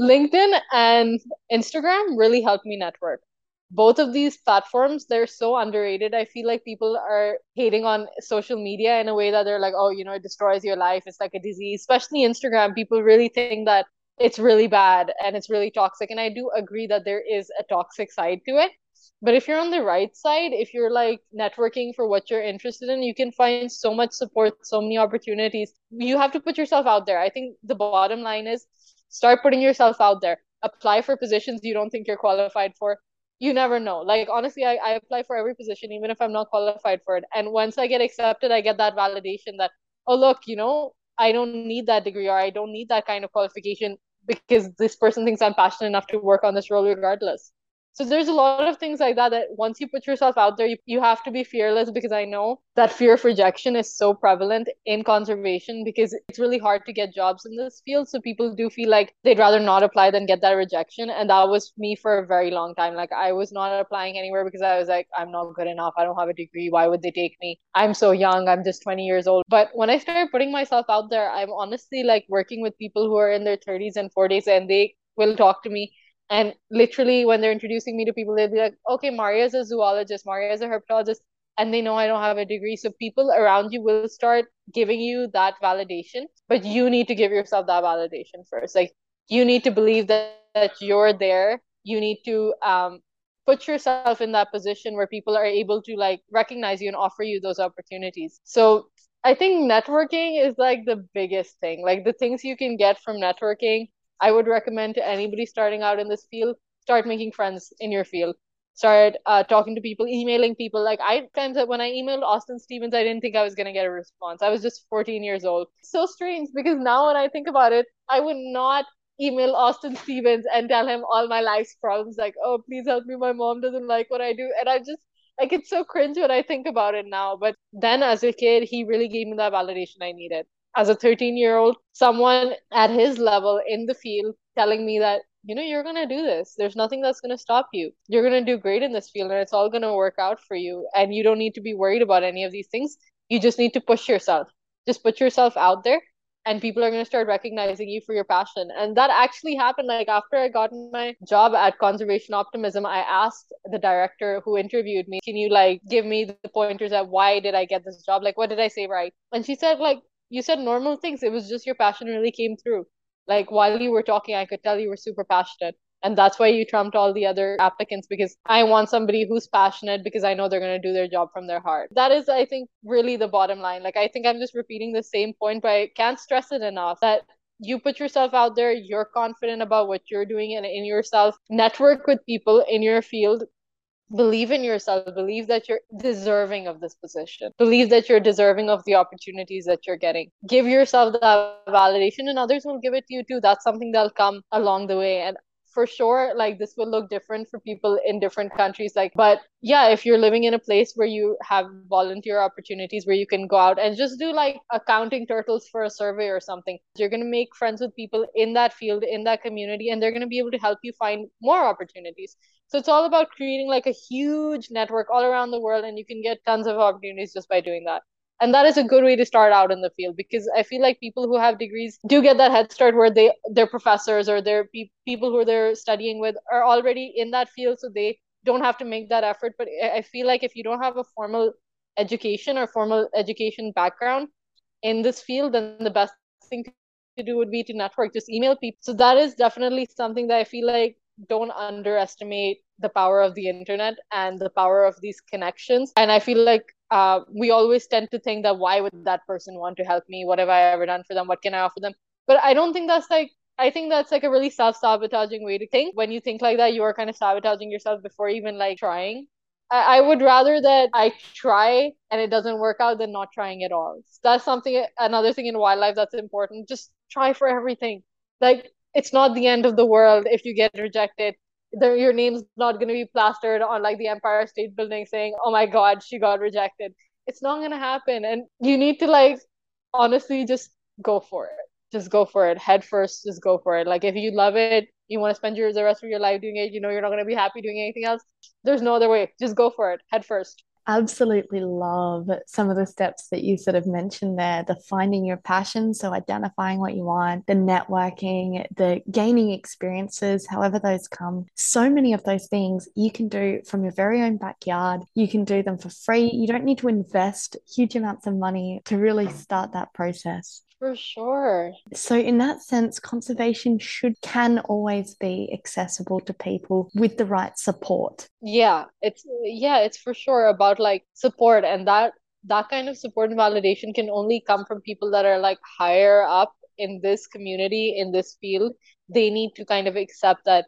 LinkedIn and Instagram really helped me network. Both of these platforms, they're so underrated. I feel like people are hating on social media in a way that they're like, oh, you know, it destroys your life. It's like a disease. Especially Instagram, people really think that it's really bad and it's really toxic. And I do agree that there is a toxic side to it. But if you're on the right side, if you're like networking for what you're interested in, you can find so much support, so many opportunities. You have to put yourself out there. I think the bottom line is start putting yourself out there. Apply for positions you don't think you're qualified for. You never know. Like honestly, I, I apply for every position, even if I'm not qualified for it. And once I get accepted, I get that validation that, oh look, you know, I don't need that degree or I don't need that kind of qualification because this person thinks I'm passionate enough to work on this role regardless. So there's a lot of things like that that once you put yourself out there, you, you have to be fearless because I know that fear of rejection is so prevalent in conservation because it's really hard to get jobs in this field. So people do feel like they'd rather not apply than get that rejection. And that was me for a very long time. Like I was not applying anywhere because I was like, I'm not good enough. I don't have a degree. Why would they take me? I'm so young. I'm just 20 years old. But when I started putting myself out there, I'm honestly like working with people who are in their 30s and 40s and they will talk to me and literally, when they're introducing me to people, they'll be like, okay, Maria's a zoologist, Maria's a herpetologist, and they know I don't have a degree. So people around you will start giving you that validation, but you need to give yourself that validation first. Like, you need to believe that, that you're there. You need to um, put yourself in that position where people are able to like recognize you and offer you those opportunities. So I think networking is like the biggest thing. Like the things you can get from networking I would recommend to anybody starting out in this field, start making friends in your field. start uh, talking to people, emailing people. Like I times that when I emailed Austin Stevens, I didn't think I was gonna get a response. I was just 14 years old. So strange because now when I think about it, I would not email Austin Stevens and tell him all my life's problems, like, oh, please help me. My mom doesn't like what I do. And I just like it's so cringe when I think about it now. But then as a kid, he really gave me that validation I needed. As a 13 year old, someone at his level in the field telling me that you know, you're going to do this. There's nothing that's going to stop you. You're going to do great in this field and it's all going to work out for you. And you don't need to be worried about any of these things. You just need to push yourself. Just put yourself out there and people are going to start recognizing you for your passion. And that actually happened. Like after I got my job at Conservation Optimism, I asked the director who interviewed me, can you like give me the pointers at why did I get this job? Like, what did I say right? And she said, like, you said normal things. It was just your passion really came through. Like while you were talking, I could tell you were super passionate. And that's why you trumped all the other applicants because I want somebody who's passionate because I know they're going to do their job from their heart. That is, I think, really the bottom line. Like, I think I'm just repeating the same point, but I can't stress it enough that you put yourself out there, you're confident about what you're doing and in yourself, network with people in your field believe in yourself. Believe that you're deserving of this position. Believe that you're deserving of the opportunities that you're getting. Give yourself that validation and others will give it to you too. That's something that'll come along the way. And for sure like this will look different for people in different countries like but yeah if you're living in a place where you have volunteer opportunities where you can go out and just do like accounting turtles for a survey or something you're going to make friends with people in that field in that community and they're going to be able to help you find more opportunities so it's all about creating like a huge network all around the world, and you can get tons of opportunities just by doing that. And that is a good way to start out in the field because I feel like people who have degrees do get that head start where they their professors or their pe- people who they're studying with are already in that field, so they don't have to make that effort. But I feel like if you don't have a formal education or formal education background in this field, then the best thing to do would be to network, just email people. So that is definitely something that I feel like don't underestimate the power of the internet and the power of these connections. And I feel like uh, we always tend to think that why would that person want to help me? What have I ever done for them? What can I offer them? But I don't think that's like I think that's like a really self-sabotaging way to think. When you think like that, you are kind of sabotaging yourself before even like trying. I, I would rather that I try and it doesn't work out than not trying at all. So that's something another thing in wildlife that's important. Just try for everything. Like it's not the end of the world if you get rejected. Your name's not going to be plastered on like the Empire State Building saying, "Oh my God, she got rejected." It's not going to happen, and you need to like honestly just go for it. Just go for it, head first. Just go for it. Like if you love it, you want to spend your the rest of your life doing it. You know you're not going to be happy doing anything else. There's no other way. Just go for it, head first absolutely love some of the steps that you sort of mentioned there the finding your passion so identifying what you want the networking the gaining experiences however those come. So many of those things you can do from your very own backyard. You can do them for free. You don't need to invest huge amounts of money to really start that process for sure. So in that sense, conservation should can always be accessible to people with the right support. Yeah, it's yeah, it's for sure about like support and that that kind of support and validation can only come from people that are like higher up in this community in this field. They need to kind of accept that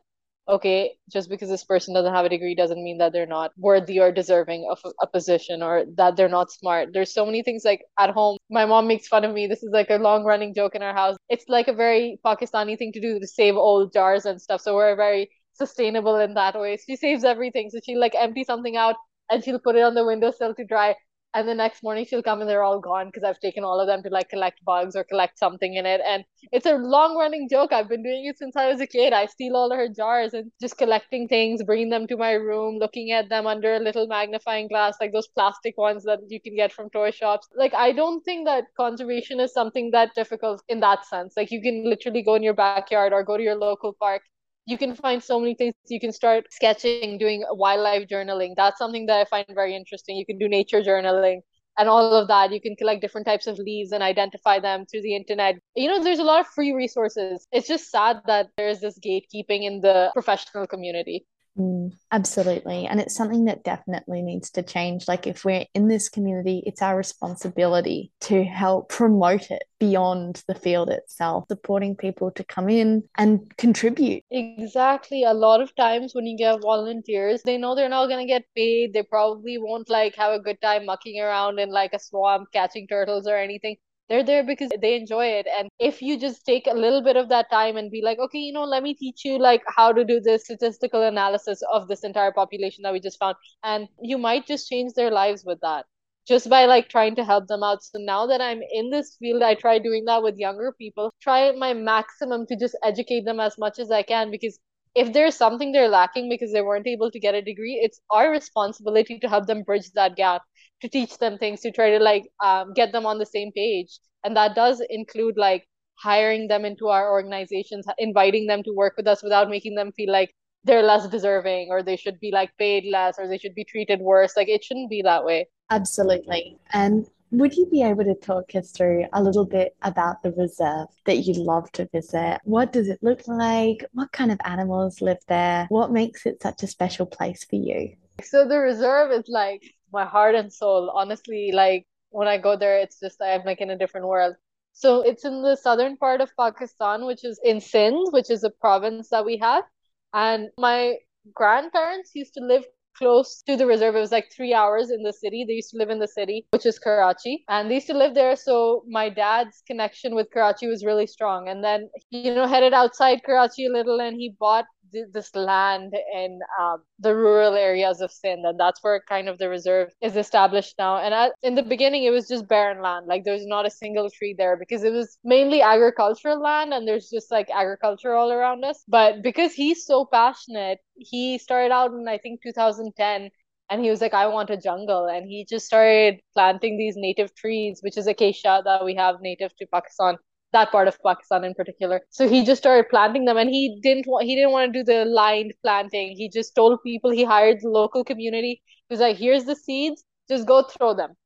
okay, just because this person doesn't have a degree doesn't mean that they're not worthy or deserving of a, position or that they're not smart. There's so many things like at home. My mom makes fun of me. This is like a long running joke in our house. It's like a very Pakistani thing to do to save old jars and stuff. So we're very sustainable in that way. She saves everything. So she like empty something out and she'll put it on the windowsill to dry and the next morning she'll come and they're all gone because I've taken all of them to like collect bugs or collect something in it. And it's a long running joke. I've been doing it since I was a kid. I steal all of her jars and just collecting things, bringing them to my room, looking at them under a little magnifying glass, like those plastic ones that you can get from toy shops. Like, I don't think that conservation is something that difficult in that sense. Like, you can literally go in your backyard or go to your local park you can find so many things. You can start sketching doing wildlife journaling. That's something that i find very interesting. You can do nature journaling and all of that. You can collect different types of leaves and identify them through the internet. You know there's a lot of free resources. It's just sad that there's this gatekeeping in the professional community Mm, absolutely. And it's something that definitely needs to change. Like, if we're in this community, it's our responsibility to help promote it beyond the field itself, supporting people to come in and contribute. Exactly. A lot of times when you get volunteers, they know they're not going to get paid. They probably won't like have a good time mucking around in like a swamp catching turtles or anything they're there because they enjoy it. And if you just take a little bit of that time and be like okay you know let me teach you like how to do this statistical analysis of this entire population that we just found and you might just change their lives with that just by like trying to help them out. So now that i'm in this field i try doing that with younger people. Try my maximum to just educate them as much as i can because if there's something they're lacking because they weren't able to get a degree it's our responsibility to help them bridge that gap to teach them things to try to like um, get them on the same page. And that does include like hiring them into our organizations inviting them to work with us without making them feel like they're less deserving or they should be like paid less or they should be treated worse. Like it shouldn't be that way. Absolutely. And would you be able to talk us through a little bit about the reserve that you love to visit? What does it look like? What kind of animals live there? What makes it such a special place for you? So the reserve is like my heart and soul. Honestly, like when I go there, it's just I'm like in a different world. So it's in the southern part of Pakistan, which is in Sindh, which is a province that we have. And my grandparents used to live close to the reserve. It was like three hours in the city. They used to live in the city, which is Karachi. And they used to live there. So my dad's connection with Karachi was really strong. And then, you know, headed outside Karachi a little and he bought this land in um, the rural areas of Sindh, and that's where kind of the reserve is established now. And in the beginning, it was just barren land, like there's not a single tree there because it was mainly agricultural land, and there's just like agriculture all around us. But because he's so passionate, he started out in I think 2010 and he was like i want a jungle and he just started planting these native trees which is acacia that we have native to pakistan that part of Pakistan in particular. So he just started planting them, and he didn't want he didn't want to do the lined planting. He just told people he hired the local community. He was like, "Here's the seeds, just go throw them.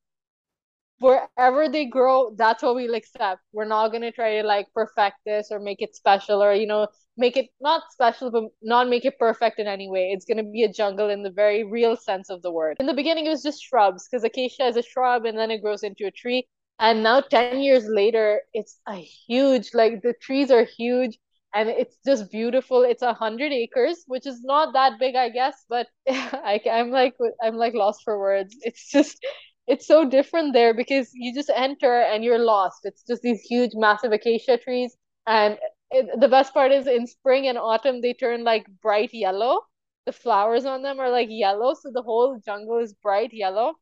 Wherever they grow, that's what we'll accept. We're not gonna try to like perfect this or make it special or you know make it not special but not make it perfect in any way. It's gonna be a jungle in the very real sense of the word. In the beginning, it was just shrubs because acacia is a shrub, and then it grows into a tree and now 10 years later it's a huge like the trees are huge and it's just beautiful. It's a hundred acres which is not that big i guess but I, i'm like i'm like lost for words. It's just it's so different there because you just enter and you're lost. It's just these huge massive acacia trees. And it, the best part is in spring and autumn they turn like bright yellow. The flowers on them are like yellow so the whole jungle is bright yellow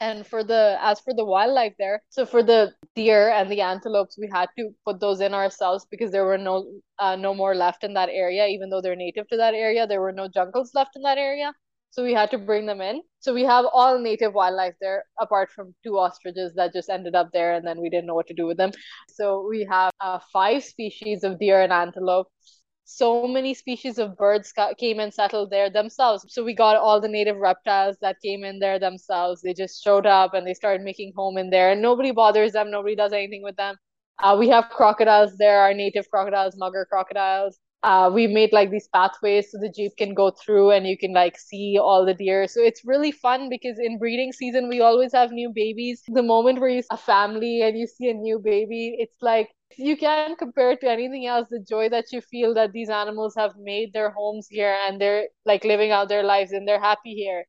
and for the as for the wildlife there so for the deer and the antelopes we had to put those in ourselves because there were no uh, no more left in that area. Even though they're native to that area there were no jungles left in that area. So we had to bring them in. So we have all native wildlife there apart from two ostriches that just ended up there and then we didn't know what to do with them. So we have uh, five species of deer and antelope so many species of birds came and settled there themselves. So we got all the native reptiles that came in there themselves. They just showed up and they started making home in there, and nobody bothers them. Nobody does anything with them. Uh, we have crocodiles there, our native crocodiles, mugger crocodiles. Uh, we made like these pathways so the jeep can go through and you can like see all the deer. So it's really fun because in breeding season we always have new babies. The moment where you see a family and you see a new baby, it's like you can't compare it to anything else the joy that you feel that these animals have made their homes here and they're like living out their lives and they're happy here.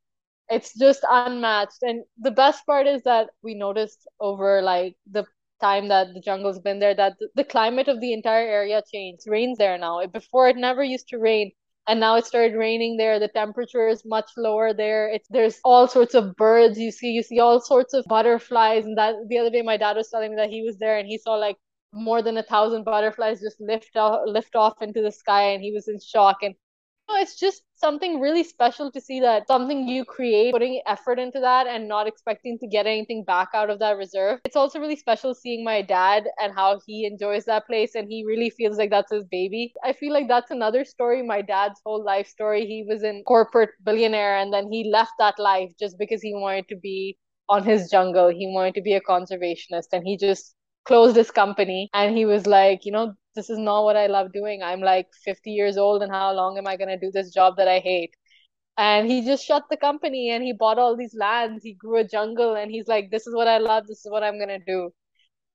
It's just unmatched. And the best part is that we noticed over like the time that the jungle's been there that the climate of the entire area changed. Rains there now. Before it never used to rain and now it started raining there. The temperature is much lower there. It's there's all sorts of birds. You see you see all sorts of butterflies. And that the other day my dad was telling me that he was there and he saw like more than a thousand butterflies just lift off, lift off into the sky and he was in shock. And you know, it's just something really special to see that something you create putting effort into that and not expecting to get anything back out of that reserve. It's also really special seeing my dad and how he enjoys that place and he really feels like that's his baby. I feel like that's another story my dad's whole life story. He was in corporate billionaire and then he left that life just because he wanted to be on his jungle. He wanted to be a conservationist and he just closed his company and he was like you know this is not what i love doing. I'm like 50 years old and how long am i going to do this job that i hate? And he just shut the company and he bought all these lands. He grew a jungle and he's like this is what i love. This is what i'm going to do.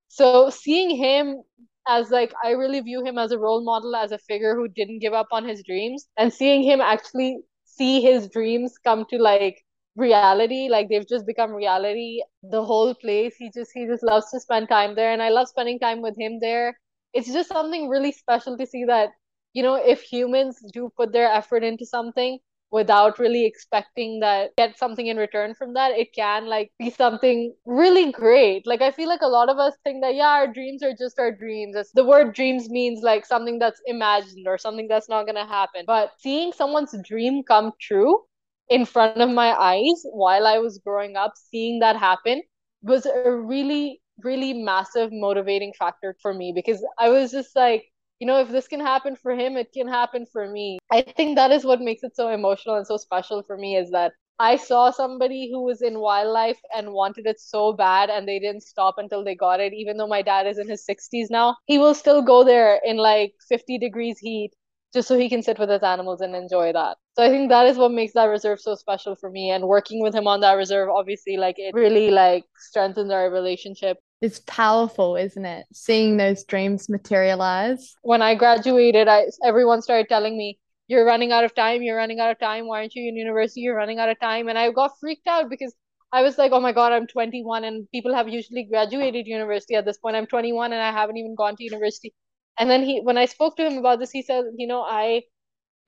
So seeing him as like i really view him as a role model as a figure who didn't give up on his dreams and seeing him actually see his dreams come to like reality like they've just become reality the whole place. He just he just loves to spend time there and i love spending time with him there. It's just something really special to see that you know if humans do put their effort into something without really expecting that get something in return from that it can like be something really great. Like i feel like a lot of us think that yeah our dreams are just our dreams. It's, the word dreams means like something that's imagined or something that's not going to happen. But seeing someone's dream come true in front of my eyes while i was growing up seeing that happen was a really really massive motivating factor for me because i was just like you know, if this can happen for him, it can happen for me. I think that is what makes it so emotional and so special for me is that I saw somebody who was in wildlife and wanted it so bad and they didn't stop until they got it. Even though my dad is in his 60s now, he will still go there in like 50 degrees heat just so he can sit with his animals and enjoy that. So I think that is what makes that reserve so special for me. And working with him on that reserve, obviously, like it really like strengthens our relationship. It's powerful, isn't it? Seeing those dreams materialize. When I graduated, I everyone started telling me, You're running out of time, you're running out of time, why aren't you in university? You're running out of time. And I got freaked out because I was like, oh my God, I'm 21 and people have usually graduated university at this point. I'm 21 and I haven't even gone to university. And then he when I spoke to him about this, he said, you know, I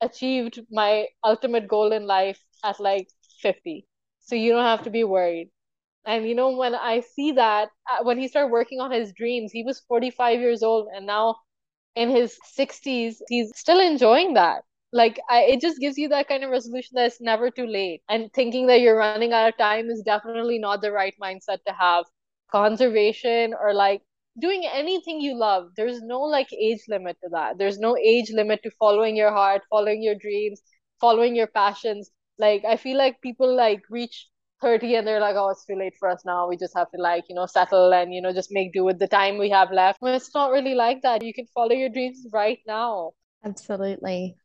achieved my ultimate goal in life at like 50. So you don't have to be worried. And you know, when I see that, uh, when he started working on his dreams, he was 45 years old, and now in his 60s, he's still enjoying that. Like, I, it just gives you that kind of resolution that it's never too late. And thinking that you're running out of time is definitely not the right mindset to have. Conservation or like doing anything you love, there's no like age limit to that. There's no age limit to following your heart, following your dreams, following your passions. Like, I feel like people like reach 30 and they're like oh it's too late for us now. We just have to like you know settle and you know just make do with the time we have left. Well, it's not really like that. You can follow your dreams right now. Absolutely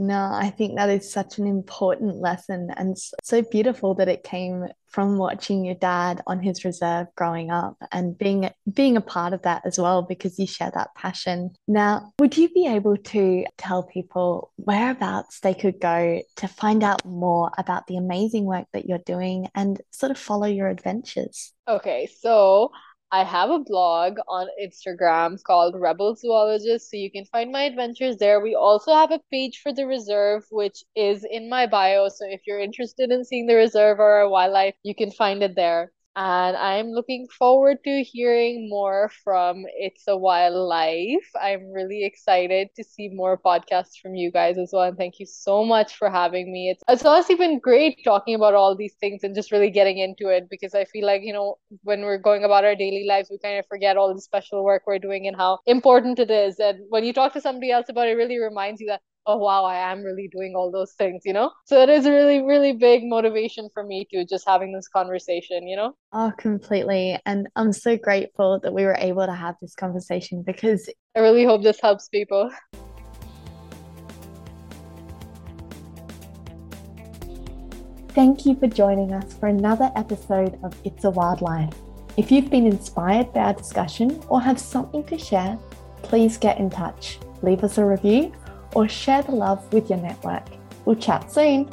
no, I think that is such an important lesson and so beautiful that it came from watching your dad on his reserve growing up and being being a part of that as well because you share that passion. Now, would you be able to tell people whereabouts they could go to find out more about the amazing work that you're doing and sort of follow your adventures? Okay, so I have a blog on Instagram called Rebel Zoologist, so you can find my adventures there. We also have a page for the reserve, which is in my bio. So if you're interested in seeing the reserve or our wildlife, you can find it there and I'm looking forward to hearing more from It's a Wild Life. I'm really excited to see more podcasts from you guys as well. And thank you so much for having me. It's, it's honestly been great talking about all these things and just really getting into it because I feel like, you know, when we're going about our daily lives, we kind of forget all the special work we're doing and how important it is. And when you talk to somebody else about it, it really reminds you that oh wow i am really doing all those things you know so it is a really really big motivation for me to just having this conversation you know oh completely and i'm so grateful that we were able to have this conversation because i really hope this helps people Thank you for joining us for another episode of It's a Wild Life. If you've been inspired by our discussion or have something to share, please get in touch. Leave us a review or share the love with your network. We'll chat soon.